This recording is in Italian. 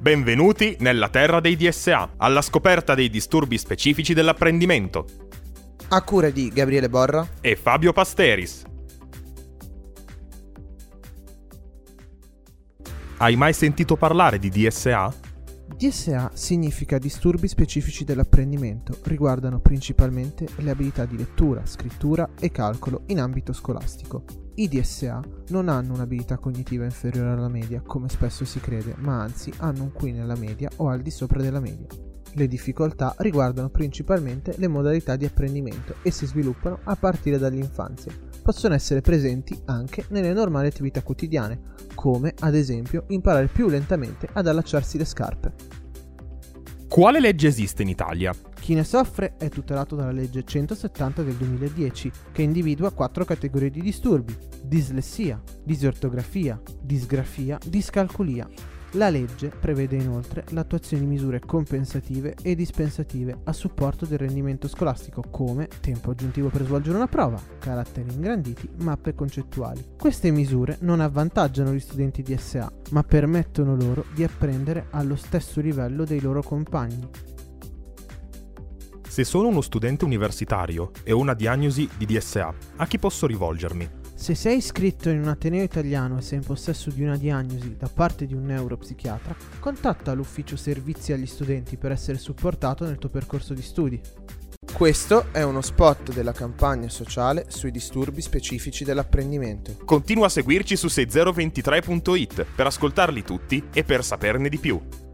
Benvenuti nella terra dei DSA, alla scoperta dei disturbi specifici dell'apprendimento. A cura di Gabriele Borra e Fabio Pasteris. Hai mai sentito parlare di DSA? DSA significa disturbi specifici dell'apprendimento, riguardano principalmente le abilità di lettura, scrittura e calcolo in ambito scolastico. I DSA non hanno un'abilità cognitiva inferiore alla media, come spesso si crede, ma anzi hanno un QI nella media o al di sopra della media. Le difficoltà riguardano principalmente le modalità di apprendimento e si sviluppano a partire dall'infanzia. Possono essere presenti anche nelle normali attività quotidiane, come ad esempio imparare più lentamente ad allacciarsi le scarpe. Quale legge esiste in Italia? Chi ne soffre è tutelato dalla legge 170 del 2010, che individua quattro categorie di disturbi: dislessia, disortografia, disgrafia, discalculia. La legge prevede inoltre l'attuazione di misure compensative e dispensative a supporto del rendimento scolastico come tempo aggiuntivo per svolgere una prova, caratteri ingranditi, mappe concettuali. Queste misure non avvantaggiano gli studenti di SA, ma permettono loro di apprendere allo stesso livello dei loro compagni. Se sono uno studente universitario e ho una diagnosi di DSA, a chi posso rivolgermi? Se sei iscritto in un Ateneo italiano e sei in possesso di una diagnosi da parte di un neuropsichiatra, contatta l'ufficio servizi agli studenti per essere supportato nel tuo percorso di studi. Questo è uno spot della campagna sociale sui disturbi specifici dell'apprendimento. Continua a seguirci su 6023.it per ascoltarli tutti e per saperne di più.